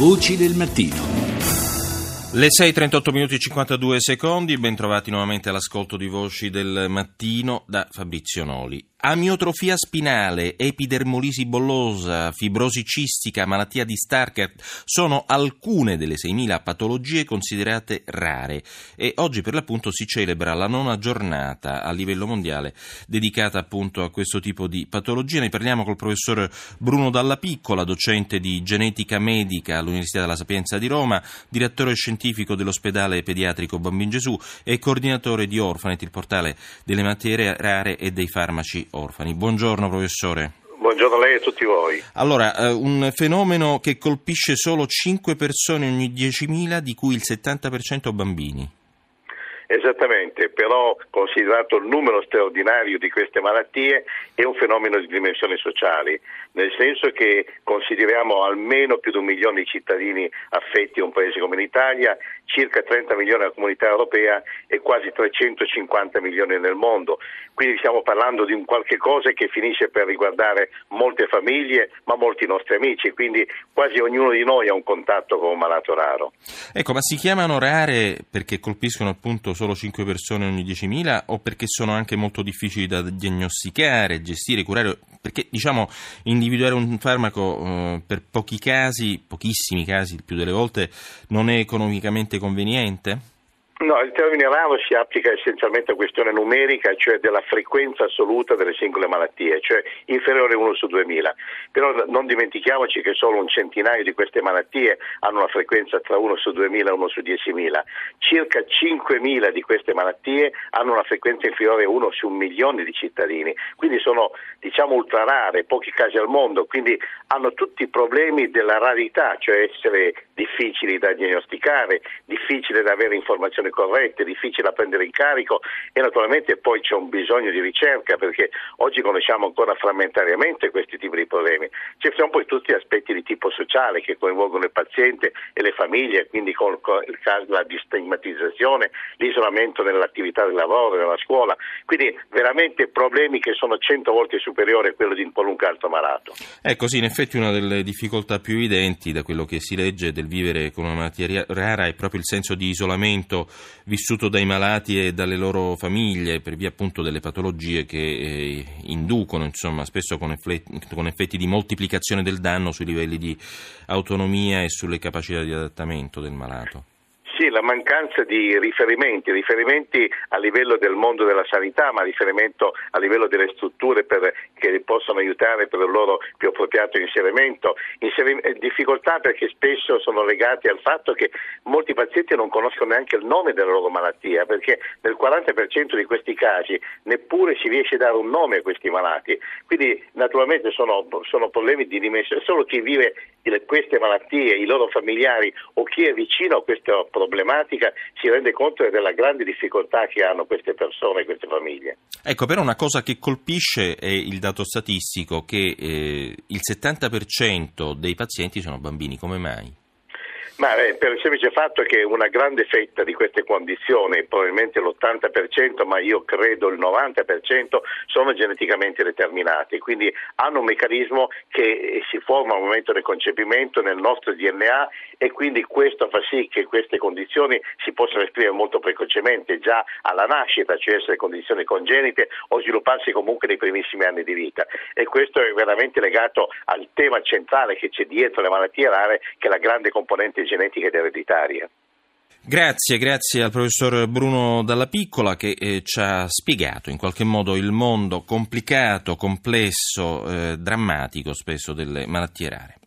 Voci del mattino. Le 6.38 minuti e 52 secondi, ben trovati nuovamente all'ascolto di Voci del Mattino da Fabrizio Noli. Amiotrofia spinale, epidermolisi bollosa, fibrosi cistica, malattia di Starker sono alcune delle 6.000 patologie considerate rare e oggi per l'appunto si celebra la nona giornata a livello mondiale dedicata appunto a questo tipo di patologie. Ne parliamo col professor Bruno Dalla Piccola, docente di genetica medica all'Università della Sapienza di Roma, direttore scientifico dell'ospedale pediatrico Bambin Gesù e coordinatore di Orfanet, il portale delle materie rare e dei farmaci orfani. Buongiorno professore. Buongiorno a lei e a tutti voi. Allora, eh, un fenomeno che colpisce solo 5 persone ogni 10.000, di cui il 70% bambini. Esattamente, però considerato il numero straordinario di queste malattie è un fenomeno di dimensioni sociali, nel senso che consideriamo almeno più di un milione di cittadini affetti a un paese come l'Italia, circa 30 milioni nella comunità europea e quasi 350 milioni nel mondo. Quindi stiamo parlando di un qualche cosa che finisce per riguardare molte famiglie, ma molti nostri amici, quindi quasi ognuno di noi ha un contatto con un malato raro. Ecco, ma si chiamano rare perché colpiscono appunto solo 5 persone ogni 10.000 o perché sono anche molto difficili da diagnosticare, gestire, curare? Perché diciamo individuare un farmaco eh, per pochi casi, pochissimi casi, il più delle volte, non è economicamente conveniente? No, il termine raro si applica essenzialmente a questione numerica, cioè della frequenza assoluta delle singole malattie, cioè inferiore a 1 su 2000. Però non dimentichiamoci che solo un centinaio di queste malattie hanno una frequenza tra 1 su 2000 e 1 su 10.000. Circa 5.000 di queste malattie hanno una frequenza inferiore a 1 su un milione di cittadini, quindi sono diciamo ultra rare, pochi casi al mondo, quindi hanno tutti i problemi della rarità, cioè essere difficili da diagnosticare, difficile da avere informazioni corrette, difficili da prendere in carico e naturalmente poi c'è un bisogno di ricerca perché oggi conosciamo ancora frammentariamente questi tipi di problemi. Ci sono poi tutti aspetti di tipo sociale che coinvolgono il paziente e le famiglie, quindi con la distigmatizzazione, l'isolamento nell'attività del lavoro, nella scuola, quindi veramente problemi che sono cento volte superiori a quello di un qualunque altro malato. Ecco sì, in effetti una delle difficoltà più evidenti da quello che si legge del vivere con una malattia rara è proprio il senso di isolamento vissuto dai malati e dalle loro famiglie per via appunto delle patologie che eh, inducono insomma, spesso con effetti, con effetti di moltiplicazione del danno sui livelli di autonomia e sulle capacità di adattamento del malato. Sì, la mancanza di riferimenti, riferimenti a livello del mondo della sanità, ma riferimento a livello delle strutture per, che possono aiutare per il loro più appropriato inserimento, Inserim- eh, difficoltà perché spesso sono legate al fatto che molti pazienti non conoscono neanche il nome della loro malattia, perché nel 40% di questi casi neppure si riesce a dare un nome a questi malati. Quindi naturalmente sono, sono problemi di dimensione, solo chi vive queste malattie, i loro familiari o chi è vicino a questo problema problematica si rende conto della grande difficoltà che hanno queste persone, queste famiglie. Ecco, però una cosa che colpisce è il dato statistico che eh, il 70% dei pazienti sono bambini, come mai? Ma eh, per il semplice fatto che una grande fetta di queste condizioni, probabilmente l'80%, ma io credo il 90%, sono geneticamente determinati, quindi hanno un meccanismo che eh, si forma al momento del concepimento nel nostro DNA e quindi questo fa sì che queste condizioni si possano esprimere molto precocemente già alla nascita, cioè essere condizioni congenite o svilupparsi comunque nei primissimi anni di vita. E questo è veramente legato al tema centrale che c'è dietro le malattie rare, che è la grande componente genetica ed ereditaria. Grazie, grazie al professor Bruno Dalla Piccola che eh, ci ha spiegato in qualche modo il mondo complicato, complesso, eh, drammatico spesso delle malattie rare.